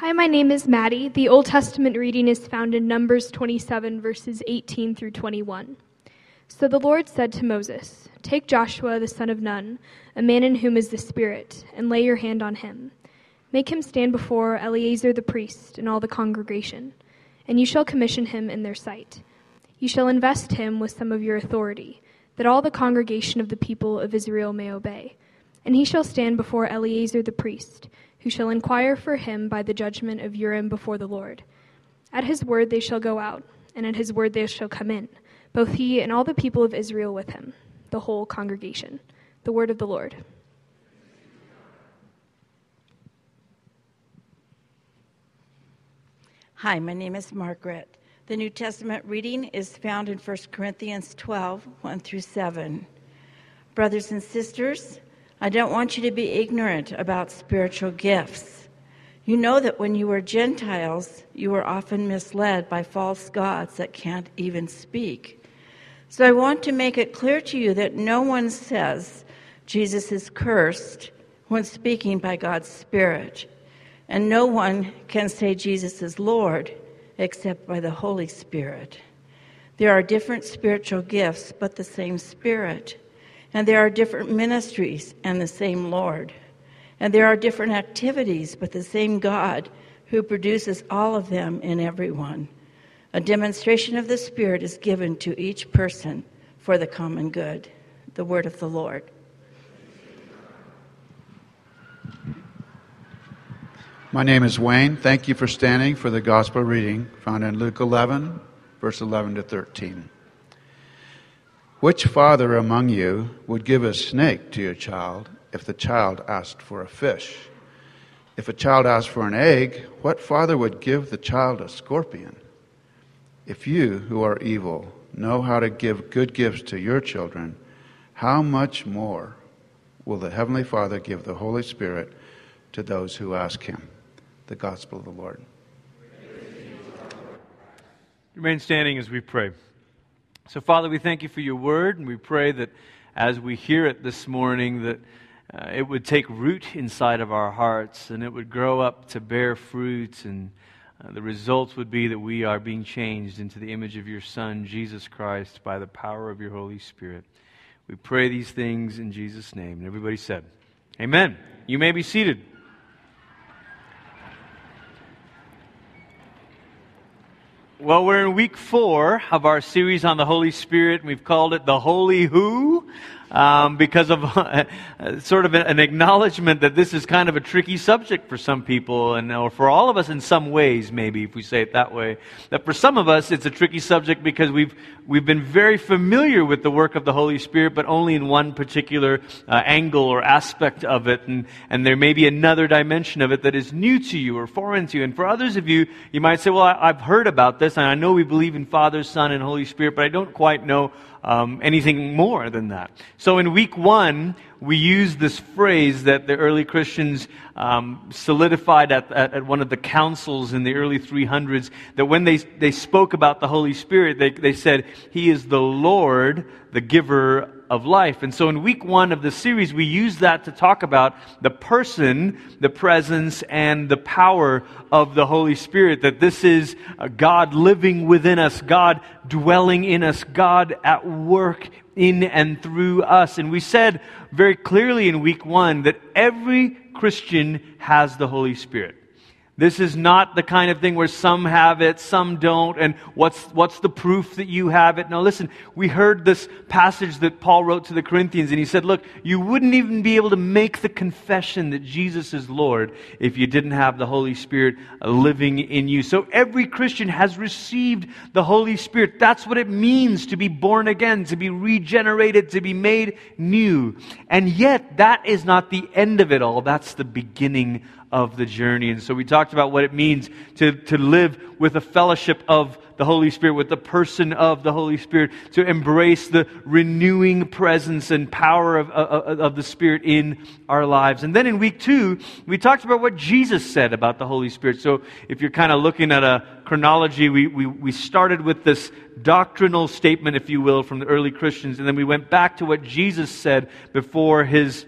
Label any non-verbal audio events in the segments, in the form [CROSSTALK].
Hi, my name is Maddie. The Old Testament reading is found in Numbers 27, verses 18 through 21. So the Lord said to Moses, Take Joshua the son of Nun, a man in whom is the Spirit, and lay your hand on him. Make him stand before Eleazar the priest and all the congregation, and you shall commission him in their sight. You shall invest him with some of your authority, that all the congregation of the people of Israel may obey. And he shall stand before Eleazar the priest who shall inquire for him by the judgment of Urim before the Lord. At his word they shall go out, and at his word they shall come in, both he and all the people of Israel with him, the whole congregation. The word of the Lord. Hi, my name is Margaret. The New Testament reading is found in 1 Corinthians 12 1 through 7. Brothers and sisters, I don't want you to be ignorant about spiritual gifts. You know that when you were Gentiles, you were often misled by false gods that can't even speak. So I want to make it clear to you that no one says Jesus is cursed when speaking by God's Spirit. And no one can say Jesus is Lord except by the Holy Spirit. There are different spiritual gifts, but the same Spirit. And there are different ministries and the same Lord. And there are different activities, but the same God who produces all of them in everyone. A demonstration of the Spirit is given to each person for the common good. The word of the Lord. My name is Wayne. Thank you for standing for the gospel reading found in Luke 11, verse 11 to 13. Which father among you would give a snake to your child if the child asked for a fish? If a child asked for an egg, what father would give the child a scorpion? If you, who are evil, know how to give good gifts to your children, how much more will the Heavenly Father give the Holy Spirit to those who ask Him? The Gospel of the Lord. Remain standing as we pray. So, Father, we thank you for your word, and we pray that as we hear it this morning, that uh, it would take root inside of our hearts and it would grow up to bear fruit, and uh, the results would be that we are being changed into the image of your Son, Jesus Christ, by the power of your Holy Spirit. We pray these things in Jesus' name. And everybody said, Amen. You may be seated. Well, we're in week four of our series on the Holy Spirit, and we've called it the Holy Who um, because of [LAUGHS] sort of an acknowledgement that this is kind of a tricky subject for some people, and or for all of us in some ways, maybe if we say it that way. That for some of us, it's a tricky subject because we've we've been very familiar with the work of the Holy Spirit, but only in one particular uh, angle or aspect of it, and and there may be another dimension of it that is new to you or foreign to you. And for others of you, you might say, "Well, I, I've heard about this, and I know we believe in Father, Son, and Holy Spirit, but I don't quite know." Um, anything more than that. So in week one, we used this phrase that the early Christians um, solidified at, at, at, one of the councils in the early 300s, that when they, they spoke about the Holy Spirit, they, they said, He is the Lord, the giver of life. And so in week one of the series, we use that to talk about the person, the presence, and the power of the Holy Spirit. That this is God living within us, God dwelling in us, God at work in and through us. And we said very clearly in week one that every Christian has the Holy Spirit. This is not the kind of thing where some have it, some don't, and what's, what's the proof that you have it? Now listen, we heard this passage that Paul wrote to the Corinthians, and he said, look, you wouldn't even be able to make the confession that Jesus is Lord if you didn't have the Holy Spirit living in you. So every Christian has received the Holy Spirit. That's what it means to be born again, to be regenerated, to be made new. And yet, that is not the end of it all. That's the beginning of the journey. And so we talked about what it means to, to live with a fellowship of the Holy Spirit, with the person of the Holy Spirit, to embrace the renewing presence and power of, of, of, the Spirit in our lives. And then in week two, we talked about what Jesus said about the Holy Spirit. So if you're kind of looking at a chronology, we, we, we started with this doctrinal statement, if you will, from the early Christians, and then we went back to what Jesus said before his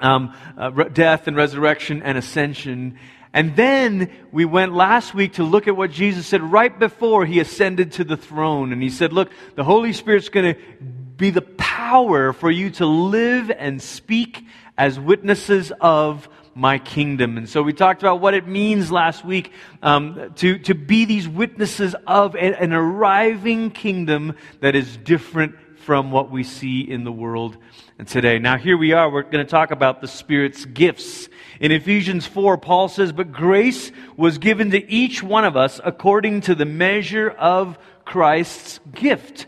um, uh, death and resurrection and ascension. And then we went last week to look at what Jesus said right before he ascended to the throne. And he said, Look, the Holy Spirit's going to be the power for you to live and speak as witnesses of my kingdom. And so we talked about what it means last week um, to, to be these witnesses of a, an arriving kingdom that is different from what we see in the world today. Now, here we are. We're going to talk about the Spirit's gifts. In Ephesians 4, Paul says, But grace was given to each one of us according to the measure of Christ's gift.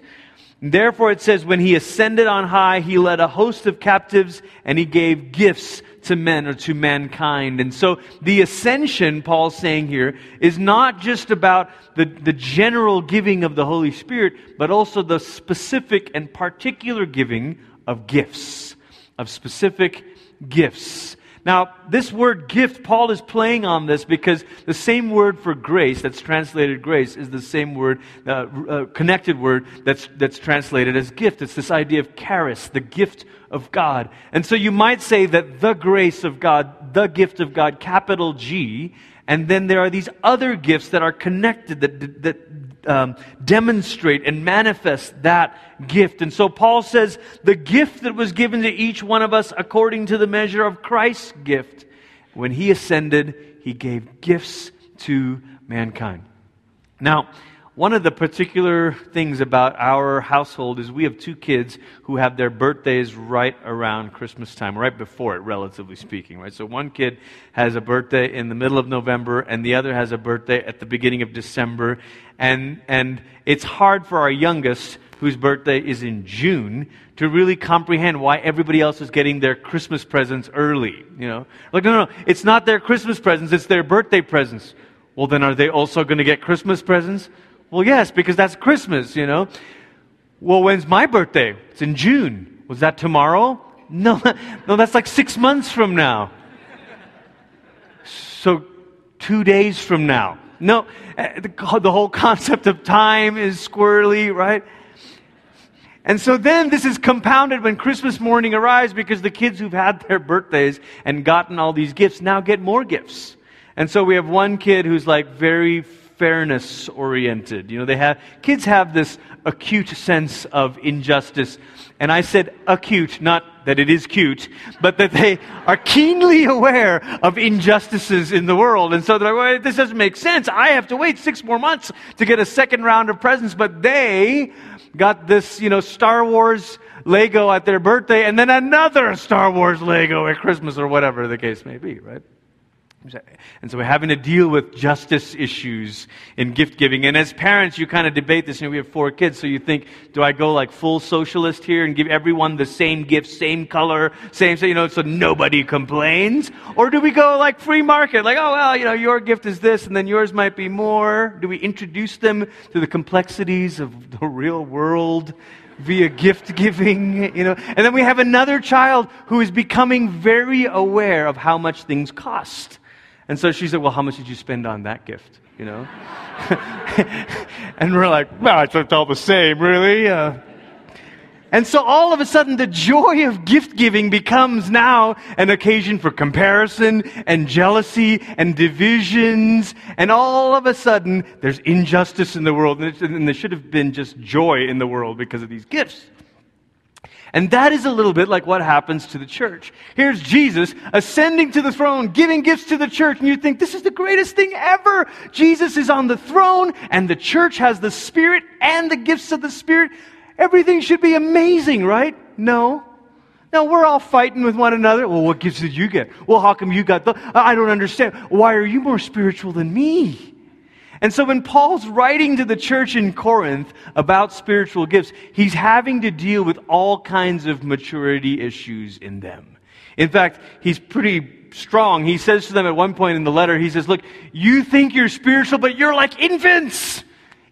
Therefore, it says, when he ascended on high, he led a host of captives and he gave gifts to men or to mankind. And so the ascension, Paul's saying here, is not just about the, the general giving of the Holy Spirit, but also the specific and particular giving of gifts, of specific gifts. Now, this word gift, Paul is playing on this because the same word for grace, that's translated grace, is the same word, uh, uh, connected word that's, that's translated as gift. It's this idea of charis, the gift of God. And so you might say that the grace of God, the gift of God, capital G, and then there are these other gifts that are connected, that, that um, demonstrate and manifest that gift. And so Paul says the gift that was given to each one of us according to the measure of Christ's gift. When he ascended, he gave gifts to mankind. Now, one of the particular things about our household is we have two kids who have their birthdays right around Christmas time, right before it, relatively speaking, right? So one kid has a birthday in the middle of November and the other has a birthday at the beginning of December. And, and it's hard for our youngest, whose birthday is in June, to really comprehend why everybody else is getting their Christmas presents early, you know? Like, no, no, it's not their Christmas presents, it's their birthday presents. Well, then are they also going to get Christmas presents? Well, yes, because that's Christmas, you know. Well, when's my birthday? It's in June. Was that tomorrow? No, [LAUGHS] no, that's like six months from now. So, two days from now. No, eh, the, whole concept of time is squirrely, right? And so then this is compounded when Christmas morning arrives because the kids who've had their birthdays and gotten all these gifts now get more gifts. And so we have one kid who's like very fairness oriented. You know, they have, kids have this acute sense of injustice. And I said acute, not that it is cute, but that they are keenly aware of injustices in the world. And so they're like, well, this doesn't make sense. I have to wait six more months to get a second round of presents. But they got this, you know, Star Wars Lego at their birthday and then another Star Wars Lego at Christmas or whatever the case may be, right? And so we're having to deal with justice issues in gift giving. And as parents, you kind of debate this. You know, we have four kids, so you think, do I go like full socialist here and give everyone the same gift, same color, same, you know, so nobody complains? Or do we go like free market, like, oh, well, you know, your gift is this and then yours might be more? Do we introduce them to the complexities of the real world? via gift giving, you know. And then we have another child who is becoming very aware of how much things cost. And so she said, Well, how much did you spend on that gift? You know? [LAUGHS] and we're like, Well, it's all the same, really. Uh, and so all of a sudden, the joy of gift giving becomes now an occasion for comparison and jealousy and divisions. And all of a sudden, there's injustice in the world. And there should have been just joy in the world because of these gifts. And that is a little bit like what happens to the church. Here's Jesus ascending to the throne, giving gifts to the church, and you think this is the greatest thing ever. Jesus is on the throne, and the church has the Spirit and the gifts of the Spirit. Everything should be amazing, right? No. No, we're all fighting with one another. Well, what gifts did you get? Well, how come you got the? I don't understand. Why are you more spiritual than me? And so when Paul's writing to the church in Corinth about spiritual gifts, he's having to deal with all kinds of maturity issues in them. In fact, he's pretty strong. He says to them at one point in the letter, he says, Look, you think you're spiritual, but you're like infants.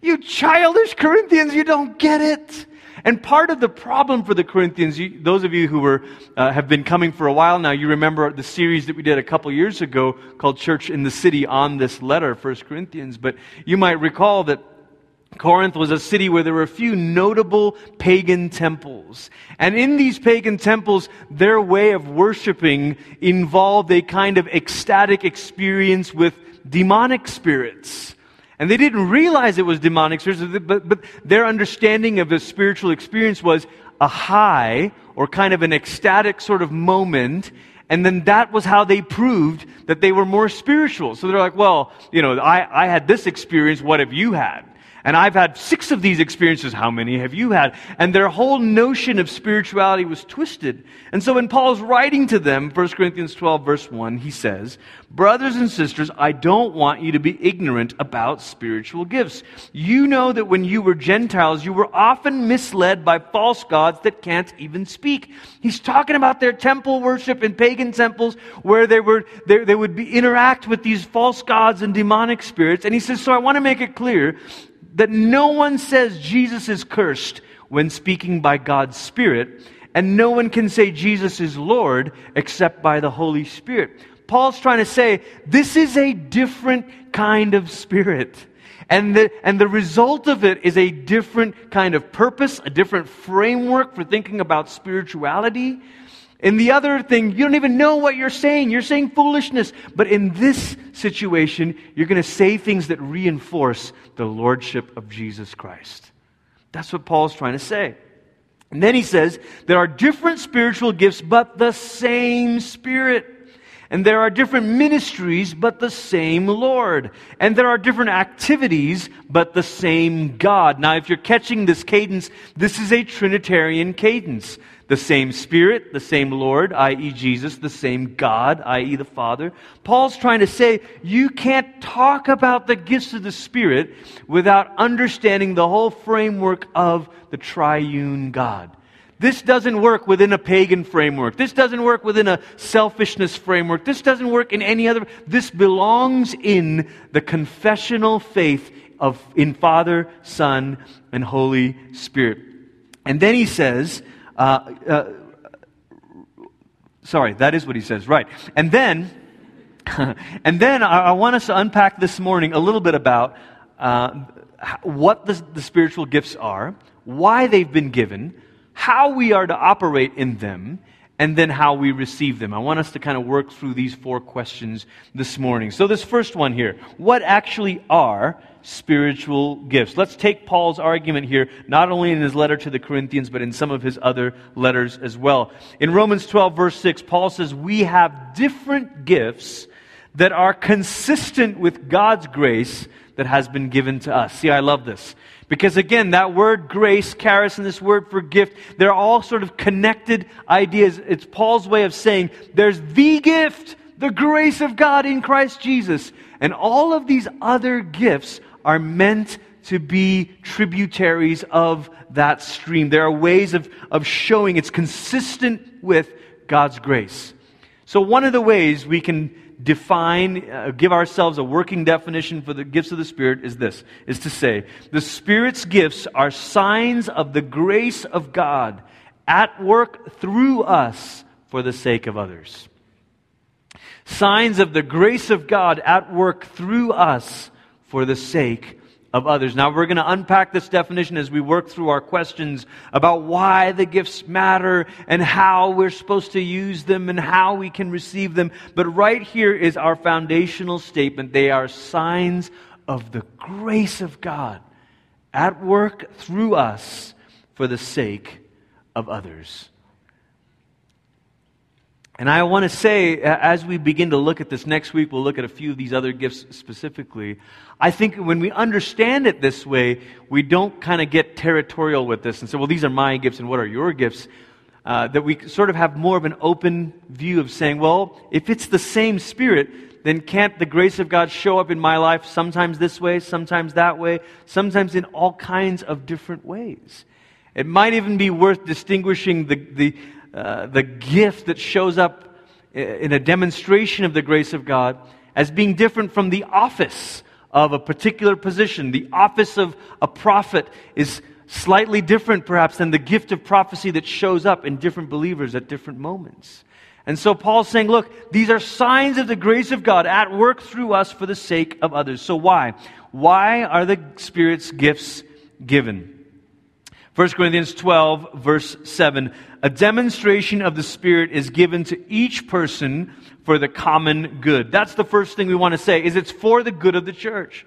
You childish Corinthians, you don't get it. And part of the problem for the Corinthians, you, those of you who were, uh, have been coming for a while now, you remember the series that we did a couple years ago called Church in the City on this letter, 1 Corinthians. But you might recall that Corinth was a city where there were a few notable pagan temples. And in these pagan temples, their way of worshiping involved a kind of ecstatic experience with demonic spirits. And they didn't realize it was demonic spirits, but, but their understanding of the spiritual experience was a high or kind of an ecstatic sort of moment. And then that was how they proved that they were more spiritual. So they're like, well, you know, I, I had this experience. What have you had? And I've had six of these experiences. How many have you had? And their whole notion of spirituality was twisted. And so when Paul's writing to them, 1 Corinthians 12 verse 1, he says, Brothers and sisters, I don't want you to be ignorant about spiritual gifts. You know that when you were Gentiles, you were often misled by false gods that can't even speak. He's talking about their temple worship in pagan temples where they were, they, they would be, interact with these false gods and demonic spirits. And he says, so I want to make it clear that no one says Jesus is cursed when speaking by God's Spirit, and no one can say Jesus is Lord except by the Holy Spirit. Paul's trying to say this is a different kind of spirit. And the, and the result of it is a different kind of purpose, a different framework for thinking about spirituality. In the other thing, you don't even know what you're saying. You're saying foolishness. But in this situation, you're going to say things that reinforce the lordship of Jesus Christ. That's what Paul's trying to say. And then he says, there are different spiritual gifts, but the same Spirit. And there are different ministries, but the same Lord. And there are different activities, but the same God. Now, if you're catching this cadence, this is a Trinitarian cadence. The same Spirit, the same Lord, i.e., Jesus, the same God, i.e., the Father. Paul's trying to say you can't talk about the gifts of the Spirit without understanding the whole framework of the triune God. This doesn't work within a pagan framework. This doesn't work within a selfishness framework. This doesn't work in any other. This belongs in the confessional faith of in Father, Son, and Holy Spirit. And then he says, uh, uh, sorry, that is what he says, right. And then, [LAUGHS] and then I, I, want us to unpack this morning a little bit about uh, what the, the spiritual gifts are, why they've been given, how we are to operate in them, and then how we receive them. I want us to kind of work through these four questions this morning. So, this first one here what actually are spiritual gifts? Let's take Paul's argument here, not only in his letter to the Corinthians, but in some of his other letters as well. In Romans 12, verse 6, Paul says, We have different gifts that are consistent with God's grace that has been given to us. See, I love this. Because again, that word grace, charis, and this word for gift, they're all sort of connected ideas. It's Paul's way of saying there's the gift, the grace of God in Christ Jesus. And all of these other gifts are meant to be tributaries of that stream. There are ways of, of showing it's consistent with God's grace. So, one of the ways we can define, uh, give ourselves a working definition for the gifts of the Spirit is this, is to say, the Spirit's gifts are signs of the grace of God at work through us for the sake of others. Signs of the grace of God at work through us for the sake of others. Now, we're going to unpack this definition as we work through our questions about why the gifts matter and how we're supposed to use them and how we can receive them. But right here is our foundational statement they are signs of the grace of God at work through us for the sake of others. And I want to say, as we begin to look at this next week, we'll look at a few of these other gifts specifically. I think when we understand it this way, we don't kind of get territorial with this and say, well, these are my gifts and what are your gifts? Uh, that we sort of have more of an open view of saying, well, if it's the same Spirit, then can't the grace of God show up in my life sometimes this way, sometimes that way, sometimes in all kinds of different ways? It might even be worth distinguishing the, the, uh, the gift that shows up in a demonstration of the grace of God as being different from the office of a particular position. The office of a prophet is slightly different, perhaps, than the gift of prophecy that shows up in different believers at different moments. And so Paul's saying, look, these are signs of the grace of God at work through us for the sake of others. So why? Why are the Spirit's gifts given? 1 Corinthians 12, verse 7. A demonstration of the Spirit is given to each person for the common good. That's the first thing we want to say, is it's for the good of the church.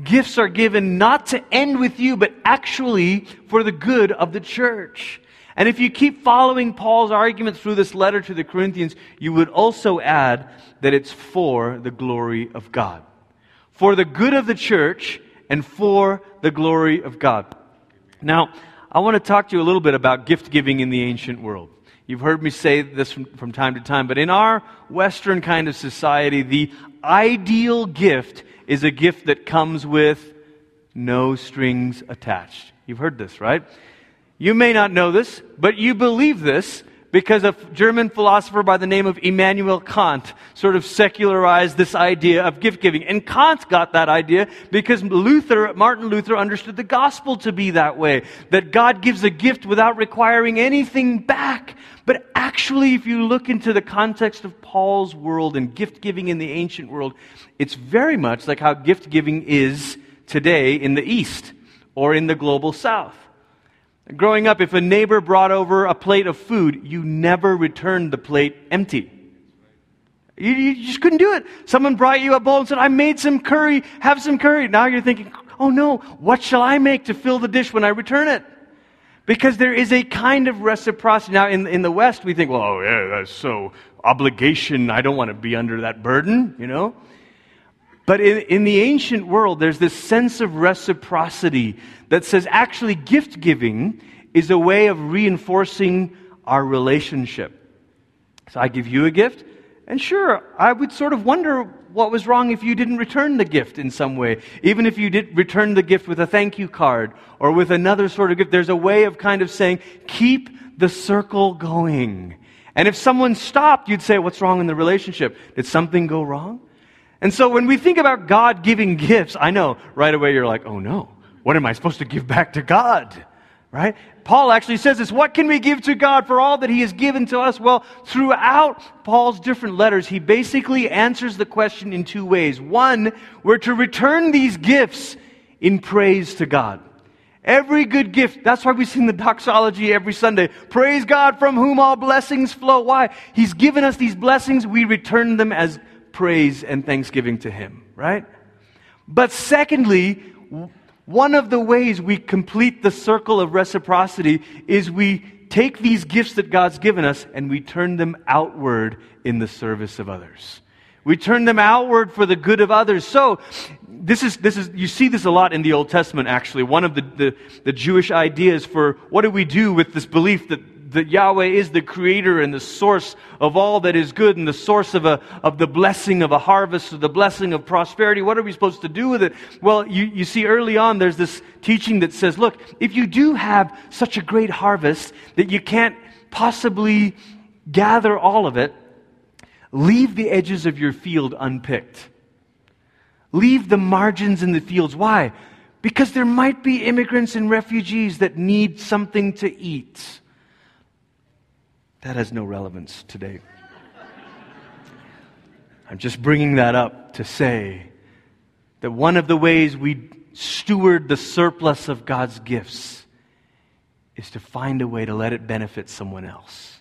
Gifts are given not to end with you, but actually for the good of the church. And if you keep following Paul's argument through this letter to the Corinthians, you would also add that it's for the glory of God. For the good of the church and for the glory of God. Now, I want to talk to you a little bit about gift giving in the ancient world. You've heard me say this from, from time to time, but in our Western kind of society, the ideal gift is a gift that comes with no strings attached. You've heard this, right? You may not know this, but you believe this because a German philosopher by the name of Immanuel Kant sort of secularized this idea of gift giving. And Kant got that idea because Luther, Martin Luther understood the gospel to be that way. That God gives a gift without requiring anything back. But actually, if you look into the context of Paul's world and gift giving in the ancient world, it's very much like how gift giving is today in the East or in the global South. Growing up, if a neighbor brought over a plate of food, you never returned the plate empty. You, you, just couldn't do it. Someone brought you a bowl and said, I made some curry, have some curry. Now you're thinking, oh no, what shall I make to fill the dish when I return it? Because there is a kind of reciprocity. Now, in, in the West, we think, well, oh, yeah, that's so obligation. I don't want to be under that burden, you know? But in, in the ancient world, there's this sense of reciprocity that says actually gift giving is a way of reinforcing our relationship. So I give you a gift, and sure, I would sort of wonder what was wrong if you didn't return the gift in some way. Even if you did return the gift with a thank you card or with another sort of gift, there's a way of kind of saying, keep the circle going. And if someone stopped, you'd say, What's wrong in the relationship? Did something go wrong? And so when we think about God giving gifts, I know right away you're like, oh no, what am I supposed to give back to God? Right? Paul actually says this What can we give to God for all that He has given to us? Well, throughout Paul's different letters, he basically answers the question in two ways. One, we're to return these gifts in praise to God. Every good gift, that's why we sing the doxology every Sunday. Praise God from whom all blessings flow. Why? He's given us these blessings, we return them as praise and thanksgiving to Him, right? But secondly, one of the ways we complete the circle of reciprocity is we take these gifts that God's given us and we turn them outward in the service of others. We turn them outward for the good of others. So, this is, this is, you see this a lot in the Old Testament, actually. One of the, the, the Jewish ideas for what do we do with this belief that that Yahweh is the creator and the source of all that is good and the source of, a, of the blessing of a harvest, of the blessing of prosperity. What are we supposed to do with it? Well, you, you see early on there's this teaching that says, look, if you do have such a great harvest that you can't possibly gather all of it, leave the edges of your field unpicked. Leave the margins in the fields. Why? Because there might be immigrants and refugees that need something to eat. That has no relevance today. I'm just bringing that up to say that one of the ways we steward the surplus of God's gifts is to find a way to let it benefit someone else.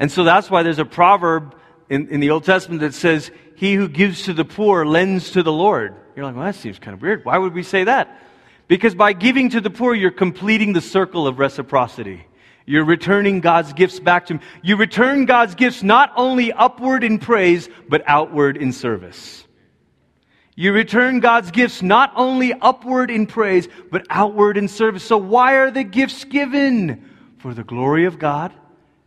And so that's why there's a proverb in, in the Old Testament that says, He who gives to the poor lends to the Lord. You're like, well, that seems kind of weird. Why would we say that? Because by giving to the poor, you're completing the circle of reciprocity. You're returning God's gifts back to Him. You return God's gifts not only upward in praise, but outward in service. You return God's gifts not only upward in praise, but outward in service. So why are the gifts given? For the glory of God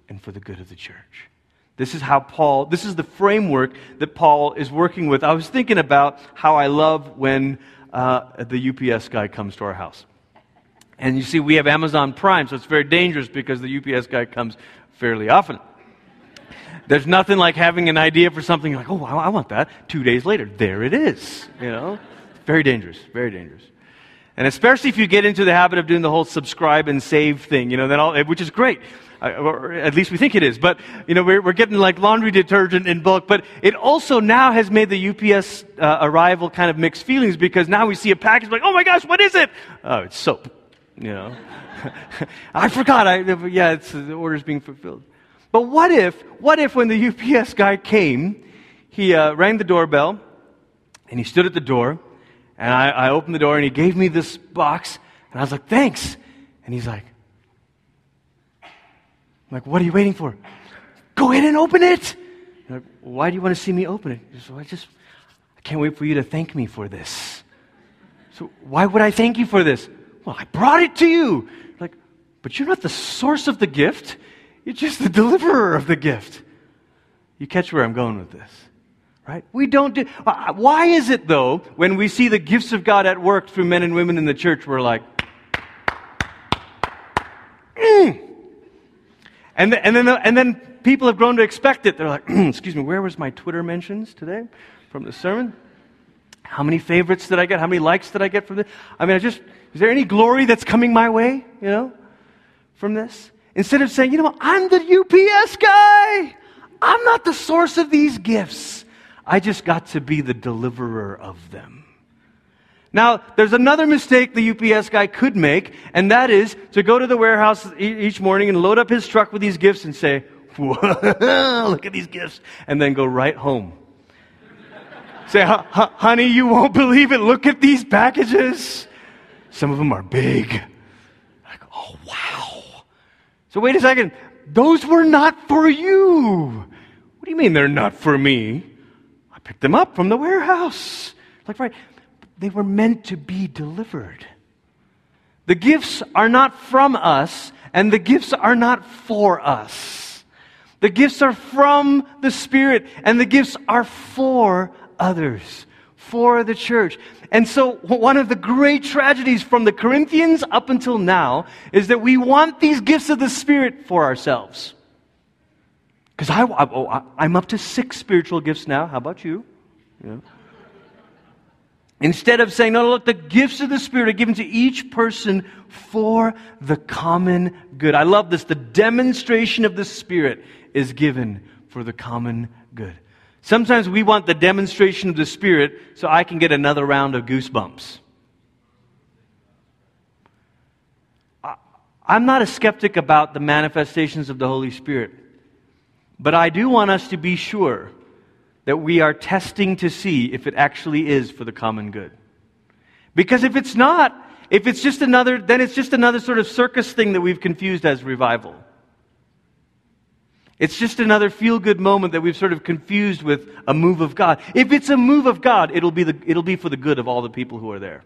and for the good of the church. This is how Paul, this is the framework that Paul is working with. I was thinking about how I love when uh, the UPS guy comes to our house. And you see, we have Amazon Prime, so it's very dangerous because the UPS guy comes fairly often. There's nothing like having an idea for something like, oh, I want that. Two days later, there it is. You know, very dangerous, very dangerous. And especially if you get into the habit of doing the whole subscribe and save thing, you know, then all, which is great. uh, or at least we think it is. But, you know, we're, we're getting like laundry detergent in bulk. But it also now has made the UPS uh, arrival kind of mixed feelings because now we see a package like, oh my gosh, what is it? Oh, it's soap, you know. [LAUGHS] I forgot. I, yeah, it's, the order's being fulfilled. But what if, what if when the UPS guy came, he uh, rang the doorbell and he stood at the door and I, I opened the door and he gave me this box and I was like, thanks. And he's like, I'm like, what are you waiting for? Go in and open it. Like, Why do you want to see me open it? Well, I just, I can't wait for you to thank me for this. So why would I thank you for this? Well, I brought it to you. Like, but you're not the source of the gift. You're just the deliverer of the gift. You catch where I'm going with this, right? We don't do. uh, Why is it though, when we see the gifts of God at work through men and women in the church, we're like, "Mm." and and then and then people have grown to expect it. They're like, [CLEARS THROAT] excuse me, where was my Twitter mentions today from the sermon? How many favorites did I get? How many likes did I get from this? I mean, I just, is there any glory that's coming my way, you know, from this? Instead of saying, you know, I'm the UPS guy. I'm not the source of these gifts. I just got to be the deliverer of them. Now, there's another mistake the UPS guy could make, and that is to go to the warehouse each morning and load up his truck with these gifts and say, [LAUGHS] "Whoa, [LAUGHS] look at these gifts, and then go right home. Say, "Hu- hu- honey, you won't believe it. Look at these packages. Some of them are big. Like, oh, wow. So, wait a second. Those were not for you. What do you mean they're not for me? I picked them up from the warehouse. Like, right. They were meant to be delivered. The gifts are not from us, and the gifts are not for us. The gifts are from the Spirit, and the gifts are for others, for the church. And so, one of the great tragedies from the Corinthians up until now is that we want these gifts of the Spirit for ourselves. Because I, I, oh, I'm up to six spiritual gifts now. How about you? Know? Instead of saying, no, look, the gifts of the Spirit are given to each person for the common good. I love this. The demonstration of the Spirit is given for the common good. Sometimes we want the demonstration of the Spirit so I can get another round of goosebumps. I'm not a skeptic about the manifestations of the Holy Spirit, but I do want us to be sure that we are testing to see if it actually is for the common good. Because if it's not, if it's just another, then it's just another sort of circus thing that we've confused as revival. It's just another feel good moment that we've sort of confused with a move of God. If it's a move of God, it'll be, the, it'll be for the good of all the people who are there.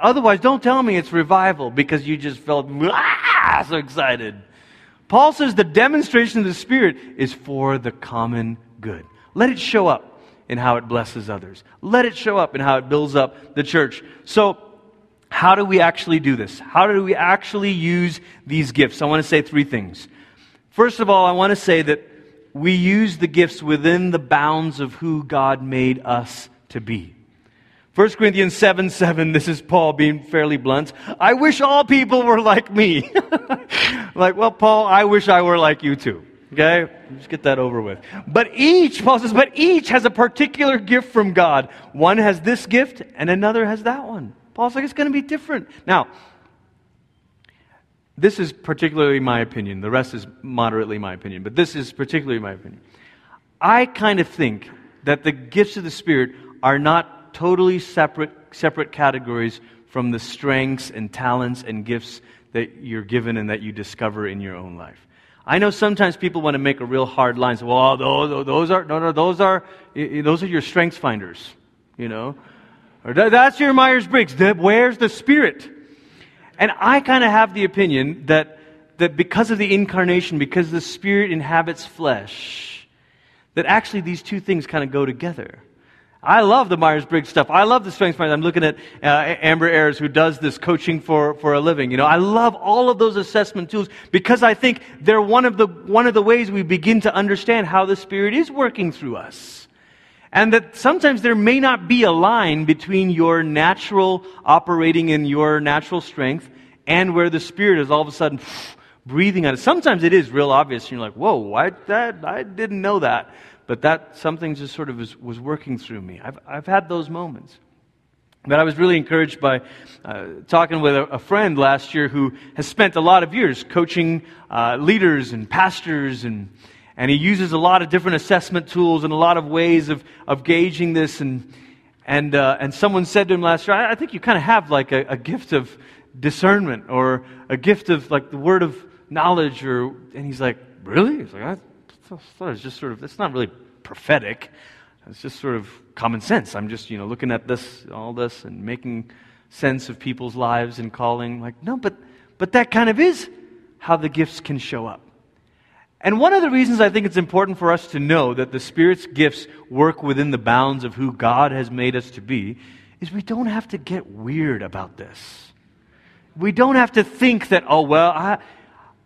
Otherwise, don't tell me it's revival because you just felt ah, so excited. Paul says the demonstration of the Spirit is for the common good. Let it show up in how it blesses others. Let it show up in how it builds up the church. So, how do we actually do this? How do we actually use these gifts? I want to say three things. First of all, I want to say that we use the gifts within the bounds of who God made us to be. 1 Corinthians 7 7, this is Paul being fairly blunt. I wish all people were like me. [LAUGHS] like, well, Paul, I wish I were like you too. Okay? Just get that over with. But each, Paul says, but each has a particular gift from God. One has this gift and another has that one. Paul's like, it's going to be different. Now, this is particularly my opinion. The rest is moderately my opinion, but this is particularly my opinion. I kind of think that the gifts of the Spirit are not totally separate, separate categories from the strengths and talents and gifts that you're given and that you discover in your own life. I know sometimes people want to make a real hard line. Say, well, those, those are, no, no, those are, those are your strengths finders, you know? Or that's your Myers-Briggs. Where's the Spirit? And I kind of have the opinion that, that because of the incarnation, because the Spirit inhabits flesh, that actually these two things kind of go together. I love the Myers Briggs stuff. I love the strengths finder. I'm looking at uh, Amber Ayers, who does this coaching for, for a living. You know, I love all of those assessment tools because I think they're one of the one of the ways we begin to understand how the Spirit is working through us. And that sometimes there may not be a line between your natural operating in your natural strength and where the Spirit is all of a sudden [SNIFFS] breathing on it. Sometimes it is real obvious, and you're like, whoa, I, that, I didn't know that. But that something just sort of was, was working through me. I've, I've had those moments. But I was really encouraged by uh, talking with a, a, friend last year who has spent a lot of years coaching uh, leaders and pastors, and, and he uses a lot of different assessment tools and a lot of ways of, of gauging this. And, and, uh, and someone said to him last year, I, I think you kind of have like a, a, gift of discernment or a gift of like the word of knowledge. Or, and he's like, Really? He's like, I thought it was just sort of, it's not really prophetic. It's just sort of common sense. I'm just, you know, looking at this, all this, and making sense of people's lives and calling. Like, no, but, but that kind of is how the gifts can show up. And one of the reasons I think it's important for us to know that the Spirit's gifts work within the bounds of who God has made us to be is we don't have to get weird about this. We don't have to think that, oh, well, I,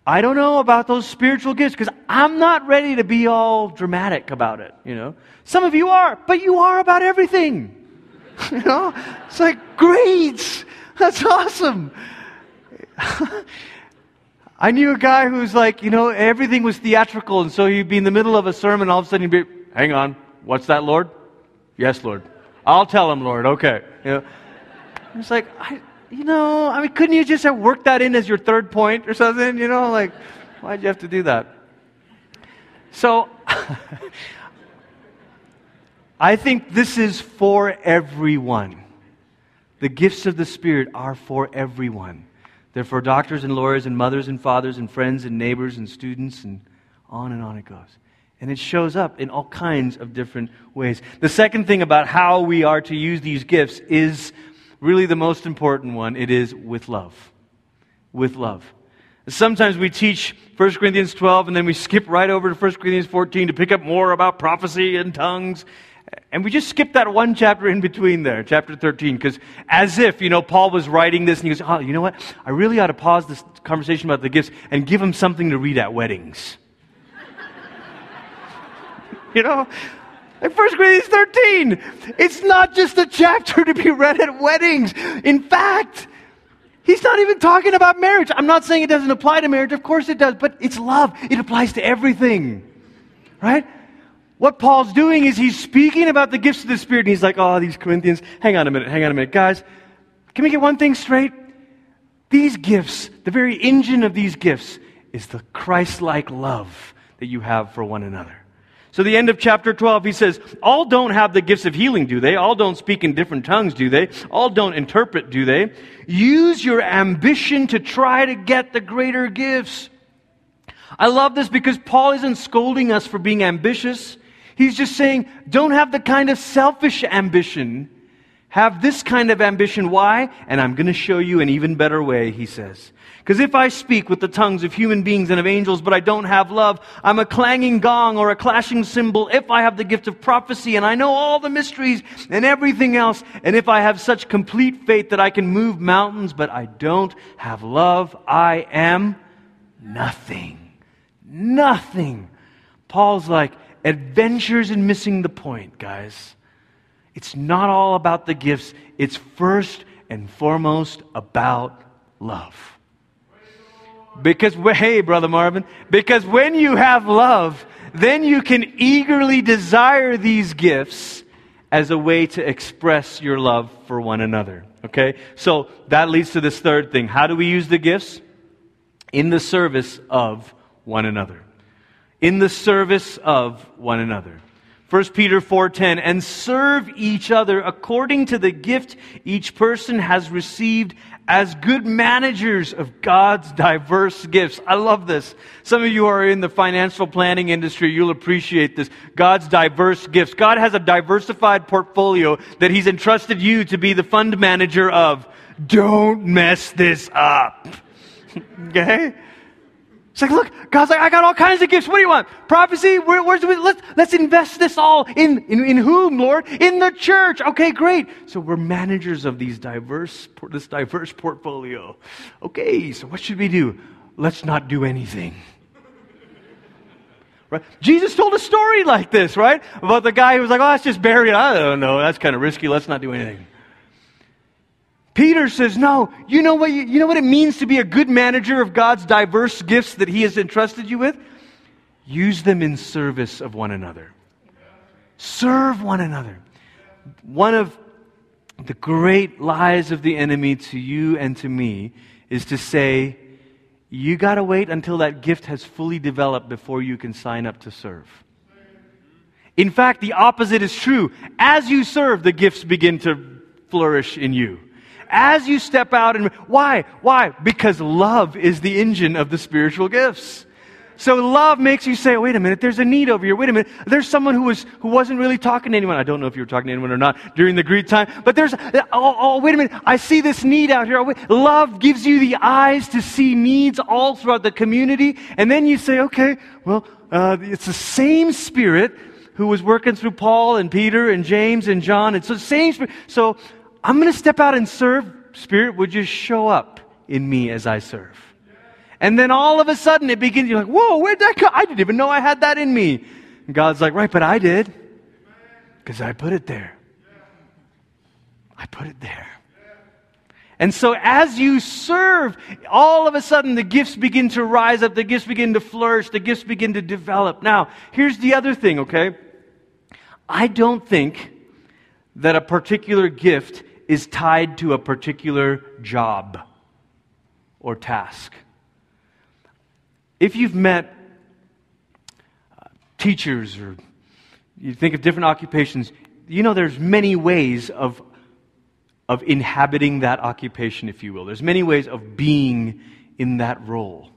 I don't know about those spiritual gifts because I'm not ready to be all dramatic about it, you know. Some of you are, but you are about everything. [LAUGHS] you know? It's like, great! That's awesome. [LAUGHS] I knew a guy who's like, you know, everything was theatrical, and so he'd be in the middle of a sermon, all of a sudden he'd be, hang on, what's that, Lord? Yes, Lord. I'll tell him, Lord, okay. You know? It's like, I, you know, I mean, couldn't you just have worked that in as your third point or something? You know, like, why'd you have to do that? So, [LAUGHS] I think this is for everyone. The gifts of the Spirit are for everyone. They're for doctors and lawyers and mothers and fathers and friends and neighbors and students and on and on it goes. And it shows up in all kinds of different ways. The second thing about how we are to use these gifts is really the most important one. It is with love. With love. Sometimes we teach 1 Corinthians 12 and then we skip right over to 1 Corinthians 14 to pick up more about prophecy and tongues. And we just skip that one chapter in between there, chapter 13, because as if, you know, Paul was writing this and he goes, oh, you know what? I really ought to pause this conversation about the gifts and give them something to read at weddings. [LAUGHS] you know? In 1 Corinthians 13, it's not just a chapter to be read at weddings. In fact, he's not even talking about marriage. I'm not saying it doesn't apply to marriage. Of course it does, but it's love. It applies to everything. Right? What Paul's doing is he's speaking about the gifts of the Spirit, and he's like, oh, these Corinthians, hang on a minute, hang on a minute. Guys, can we get one thing straight? These gifts, the very engine of these gifts, is the Christ like love that you have for one another. So, the end of chapter 12, he says, All don't have the gifts of healing, do they? All don't speak in different tongues, do they? All don't interpret, do they? Use your ambition to try to get the greater gifts. I love this because Paul isn't scolding us for being ambitious. He's just saying, don't have the kind of selfish ambition. Have this kind of ambition. Why? And I'm going to show you an even better way, he says. Because if I speak with the tongues of human beings and of angels, but I don't have love, I'm a clanging gong or a clashing cymbal. If I have the gift of prophecy and I know all the mysteries and everything else, and if I have such complete faith that I can move mountains, but I don't have love, I am nothing. Nothing. Paul's like, adventures in missing the point, guys. It's not all about the gifts, it's first and foremost about love. Because, hey, Brother Marvin, because when you have love, then you can eagerly desire these gifts as a way to express your love for one another. Okay? So that leads to this third thing. How do we use the gifts? In the service of one another. In the service of one another. 1 Peter 4:10 and serve each other according to the gift each person has received as good managers of God's diverse gifts. I love this. Some of you are in the financial planning industry, you'll appreciate this. God's diverse gifts. God has a diversified portfolio that he's entrusted you to be the fund manager of. Don't mess this up. [LAUGHS] okay? It's like, look, God's like, I got all kinds of gifts. What do you want? Prophecy? Where, where's we, let's, let's invest this all in, in, in whom, Lord? In the church. Okay, great. So we're managers of these diverse, this diverse portfolio. Okay, so what should we do? Let's not do anything. [LAUGHS] Right? Jesus told a story like this, right? About the guy who was like, oh, let's just bury it. I don't know. That's kind of risky. Let's not do anything. Peter says, No, you know what, you, you know what it means to be a good manager of God's diverse gifts that He has entrusted you with? Use them in service of one another. Serve one another. One of the great lies of the enemy to you and to me is to say, you got to wait until that gift has fully developed before you can sign up to serve. In fact, the opposite is true. As you serve, the gifts begin to flourish in you. As you step out and why? Why? Because love is the engine of the spiritual gifts. So love makes you say, wait a minute, there's a need over here. Wait a minute, there's someone who was who wasn't really talking to anyone. I don't know if you were talking to anyone or not during the Greek time, but there's oh, oh wait a minute, I see this need out here. Oh, love gives you the eyes to see needs all throughout the community, and then you say, okay, well, uh, it's the same Spirit who was working through Paul and Peter and James and John. It's the same Spirit. So I'm going to step out and serve. Spirit, would you show up in me as I serve? And then all of a sudden it begins, you're like, whoa, where'd that come? I didn't even know I had that in me. And God's like, right, but I did. Because I put it there. I put it there. And so as you serve, all of a sudden the gifts begin to rise up, the gifts begin to flourish, the gifts begin to develop. Now, here's the other thing, okay? I don't think that a particular gift is tied to a particular job or task. If you've met uh, teachers or you think of different occupations, you know there's many ways of, of inhabiting that occupation, if you will. There's many ways of being in that role.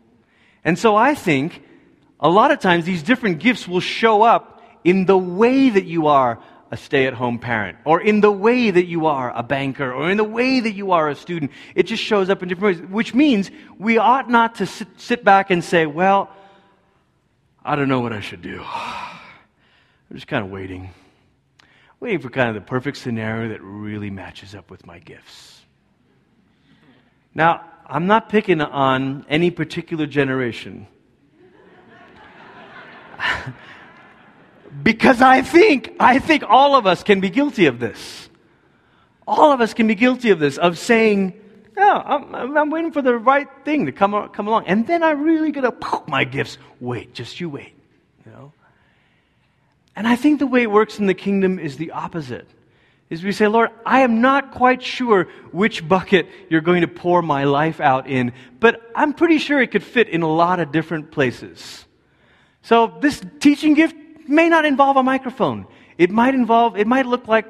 And so I think a lot of times these different gifts will show up in the way that you are a stay at home parent, or in the way that you are a banker, or in the way that you are a student. It just shows up in different ways, which means we ought not to sit, sit back and say, well, I don't know what I should do. [SIGHS] I'm just kind of waiting. Waiting for kind of the perfect scenario that really matches up with my gifts. Now, I'm not picking on any particular generation. [LAUGHS] Because I think, I think all of us can be guilty of this. All of us can be guilty of this, of saying, yeah, I'm, I'm waiting for the right thing to come, come along. And then I'm really going to poke my gifts. Wait, just you wait. You know? And I think the way it works in the kingdom is the opposite. Is we say, Lord, I am not quite sure which bucket you're going to pour my life out in, but I'm pretty sure it could fit in a lot of different places. So this teaching gift, may not involve a microphone. It might involve, it might look like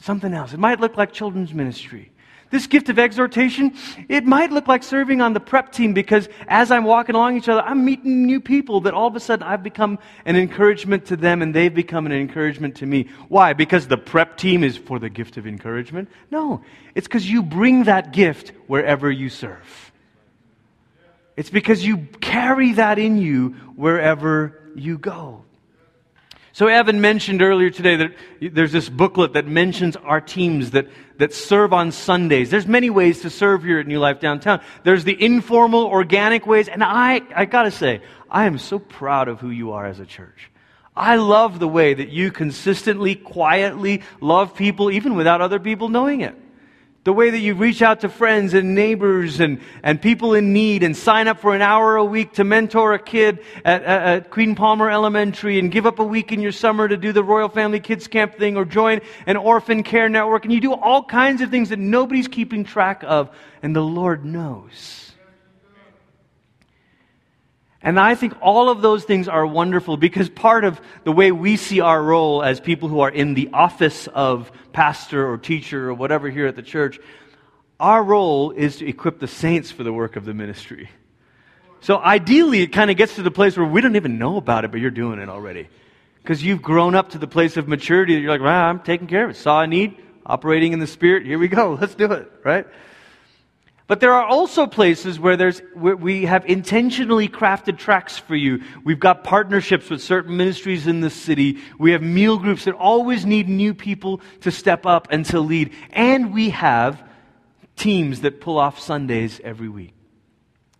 something else. It might look like children's ministry. This gift of exhortation, it might look like serving on the prep team because as I'm walking along each other, I'm meeting new people that all of a sudden I've become an encouragement to them and they've become an encouragement to me. Why? Because the prep team is for the gift of encouragement? No. It's because you bring that gift wherever you serve. It's because you carry that in you wherever you go. So, Evan mentioned earlier today that there's this booklet that mentions our teams that, that serve on Sundays. There's many ways to serve here at New Life Downtown. There's the informal, organic ways, and I, I gotta say, I am so proud of who you are as a church. I love the way that you consistently, quietly love people, even without other people knowing it. The way that you reach out to friends and neighbors and, and people in need and sign up for an hour a week to mentor a kid at, at, at, Queen Palmer Elementary and give up a week in your summer to do the Royal Family Kids Camp thing or join an orphan care network. And you do all kinds of things that nobody's keeping track of, and the Lord knows. And I think all of those things are wonderful because part of the way we see our role as people who are in the office of pastor or teacher or whatever here at the church, our role is to equip the saints for the work of the ministry. So ideally, it kind of gets to the place where we don't even know about it, but you're doing it already. Because you've grown up to the place of maturity that you're like, well, I'm taking care of it. Saw a need, operating in the Spirit, here we go, let's do it, right? But there are also places where, there's, where we have intentionally crafted tracks for you. We've got partnerships with certain ministries in the city. We have meal groups that always need new people to step up and to lead. And we have teams that pull off Sundays every week.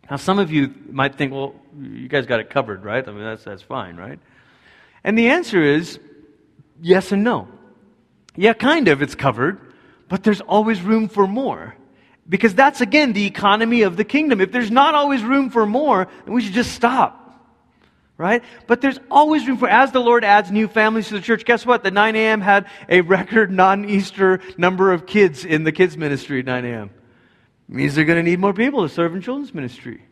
Now, some of you might think, well, you guys got it covered, right? I mean, that's, that's fine, right? And the answer is yes and no. Yeah, kind of, it's covered, but there's always room for more. Because that's, again, the economy of the kingdom. If there's not always room for more, then we should just stop. Right? But there's always room for, as the Lord adds new families to the church, guess what? The 9 a.m. had a record non Easter number of kids in the kids' ministry at 9 a.m. Means they're going to need more people to serve in children's ministry.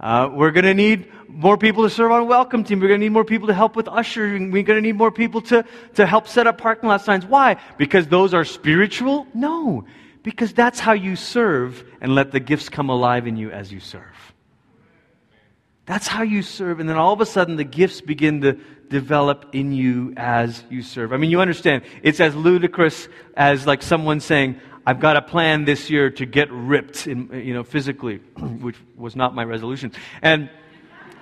Uh, we're going to need more people to serve on welcome team. We're going to need more people to help with ushering. We're going to need more people to, to help set up parking lot signs. Why? Because those are spiritual? No. Because that's how you serve and let the gifts come alive in you as you serve. That's how you serve. And then all of a sudden, the gifts begin to develop in you as you serve. I mean, you understand, it's as ludicrous as like someone saying, I've got a plan this year to get ripped, in, you know, physically, [CLEARS THROAT] which was not my resolution. And,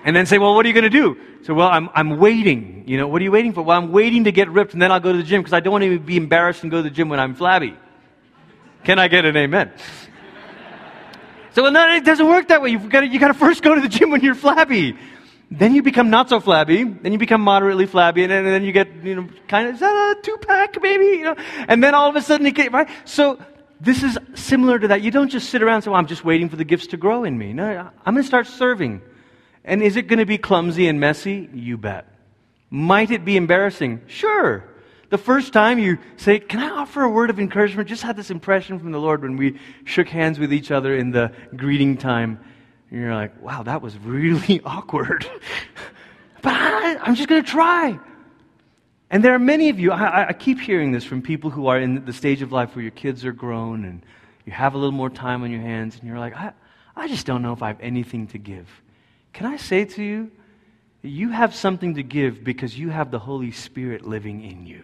and then say, well, what are you going to do? So, well, I'm, I'm waiting. You know, what are you waiting for? Well, I'm waiting to get ripped, and then I'll go to the gym because I don't want to be embarrassed and go to the gym when I'm flabby. Can I get an amen? So, no, it doesn't work that way. You've got to, you got to first go to the gym when you're flabby. Then you become not so flabby. Then you become moderately flabby, and then, and then you get, you know, kind of, is that a two pack, maybe? You know, and then all of a sudden, you get, right? So, this is similar to that. You don't just sit around and say, well, I'm just waiting for the gifts to grow in me. No, I'm going to start serving. And is it going to be clumsy and messy? You bet. Might it be embarrassing? Sure. The first time you say, Can I offer a word of encouragement? Just had this impression from the Lord when we shook hands with each other in the greeting time. And you're like, Wow, that was really [LAUGHS] awkward. [LAUGHS] but I, I'm just going to try. And there are many of you, I, I, keep hearing this from people who are in the stage of life where your kids are grown and you have a little more time on your hands, and you're like, I, I just don't know if I have anything to give. Can I say to you, you have something to give because you have the Holy Spirit living in you.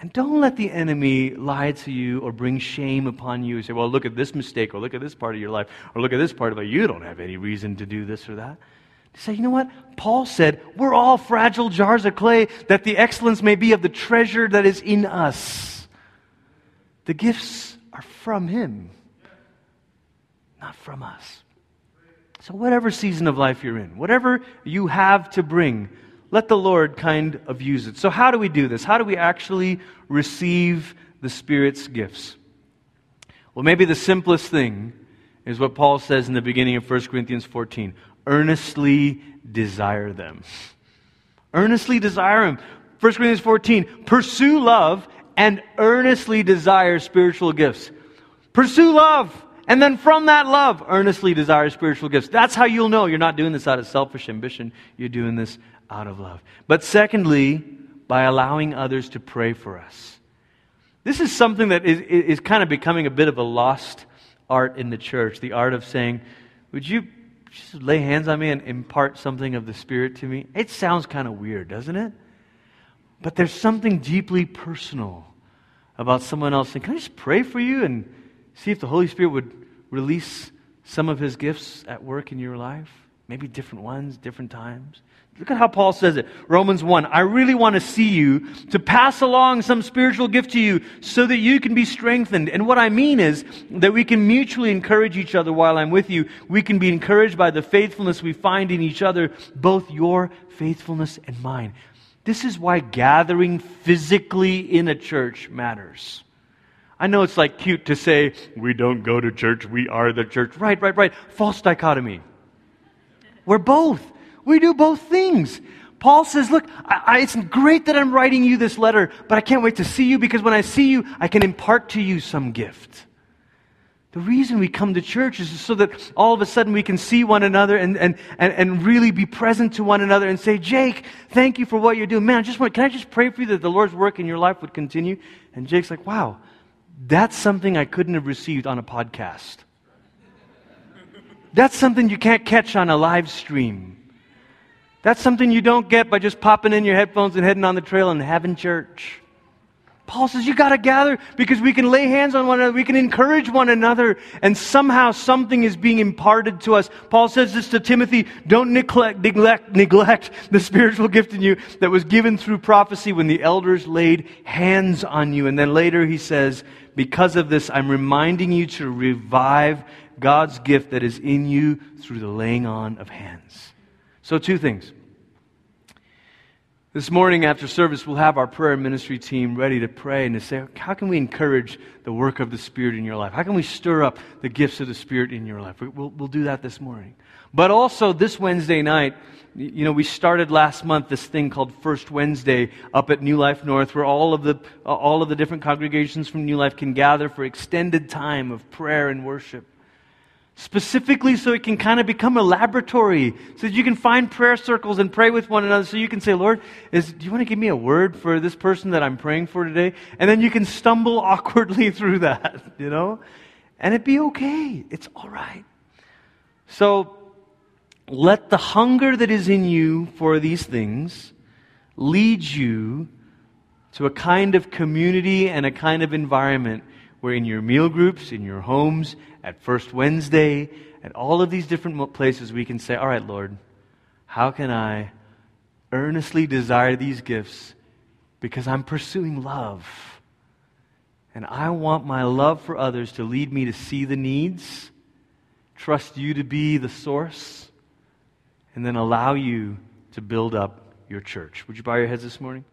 And don't let the enemy lie to you or bring shame upon you and say, well, look at this mistake, or look at this part of your life, or look at this part of it. You don't have any reason to do this or that. Say, you know what? Paul said, we're all fragile jars of clay, that the excellence may be of the treasure that is in us. The gifts are from him, not from us. So, whatever season of life you're in, whatever you have to bring, let the Lord kind of use it. So, how do we do this? How do we actually receive the Spirit's gifts? Well, maybe the simplest thing is what Paul says in the beginning of 1 Corinthians 14 earnestly desire them. Earnestly desire them. 1 Corinthians 14, pursue love and earnestly desire spiritual gifts. Pursue love. And then from that love, earnestly desire spiritual gifts. That's how you'll know you're not doing this out of selfish ambition. You're doing this out of love. But secondly, by allowing others to pray for us. This is something that is, is kind of becoming a bit of a lost art in the church. The art of saying, Would you just lay hands on me and impart something of the Spirit to me? It sounds kind of weird, doesn't it? But there's something deeply personal about someone else saying, Can I just pray for you and see if the Holy Spirit would release some of his gifts at work in your life? Maybe different ones, different times. Look at how Paul says it. Romans 1. I really want to see you to pass along some spiritual gift to you so that you can be strengthened. And what I mean is that we can mutually encourage each other while I'm with you. We can be encouraged by the faithfulness we find in each other, both your faithfulness and mine. This is why gathering physically in a church matters. I know it's like cute to say, we don't go to church, we are the church. Right, right, right. False dichotomy. We're both. We do both things. Paul says, Look, I, I, it's great that I'm writing you this letter, but I can't wait to see you because when I see you, I can impart to you some gift. The reason we come to church is so that all of a sudden we can see one another and, and, and, and really be present to one another and say, Jake, thank you for what you're doing. Man, I just want, can I just pray for you that the Lord's work in your life would continue? And Jake's like, wow, that's something I couldn't have received on a podcast. That's something you can't catch on a live stream. That's something you don't get by just popping in your headphones and heading on the trail and having church. Paul says you got to gather because we can lay hands on one another, we can encourage one another, and somehow something is being imparted to us. Paul says this to Timothy don't neglect, neglect, neglect the spiritual gift in you that was given through prophecy when the elders laid hands on you. And then later he says, because of this, I'm reminding you to revive God's gift that is in you through the laying on of hands. So, two things. This morning after service, we'll have our prayer ministry team ready to pray and to say, how can we encourage the work of the Spirit in your life? How can we stir up the gifts of the Spirit in your life? We'll, we'll do that this morning. But also this Wednesday night, you know, we started last month this thing called First Wednesday up at New Life North, where all of the all of the different congregations from New Life can gather for extended time of prayer and worship. Specifically, so it can kind of become a laboratory, so that you can find prayer circles and pray with one another. So you can say, Lord, is, do you want to give me a word for this person that I'm praying for today? And then you can stumble [LAUGHS] awkwardly through that, [LAUGHS] you know? And it'd be okay. It's all right. So let the hunger that is in you for these things lead you to a kind of community and a kind of environment where in your meal groups, in your homes, at First Wednesday, at all of these different places, we can say, All right, Lord, how can I earnestly desire these gifts because I'm pursuing love? And I want my love for others to lead me to see the needs, trust you to be the source and then allow you to build up your church. Would you bow your heads this morning?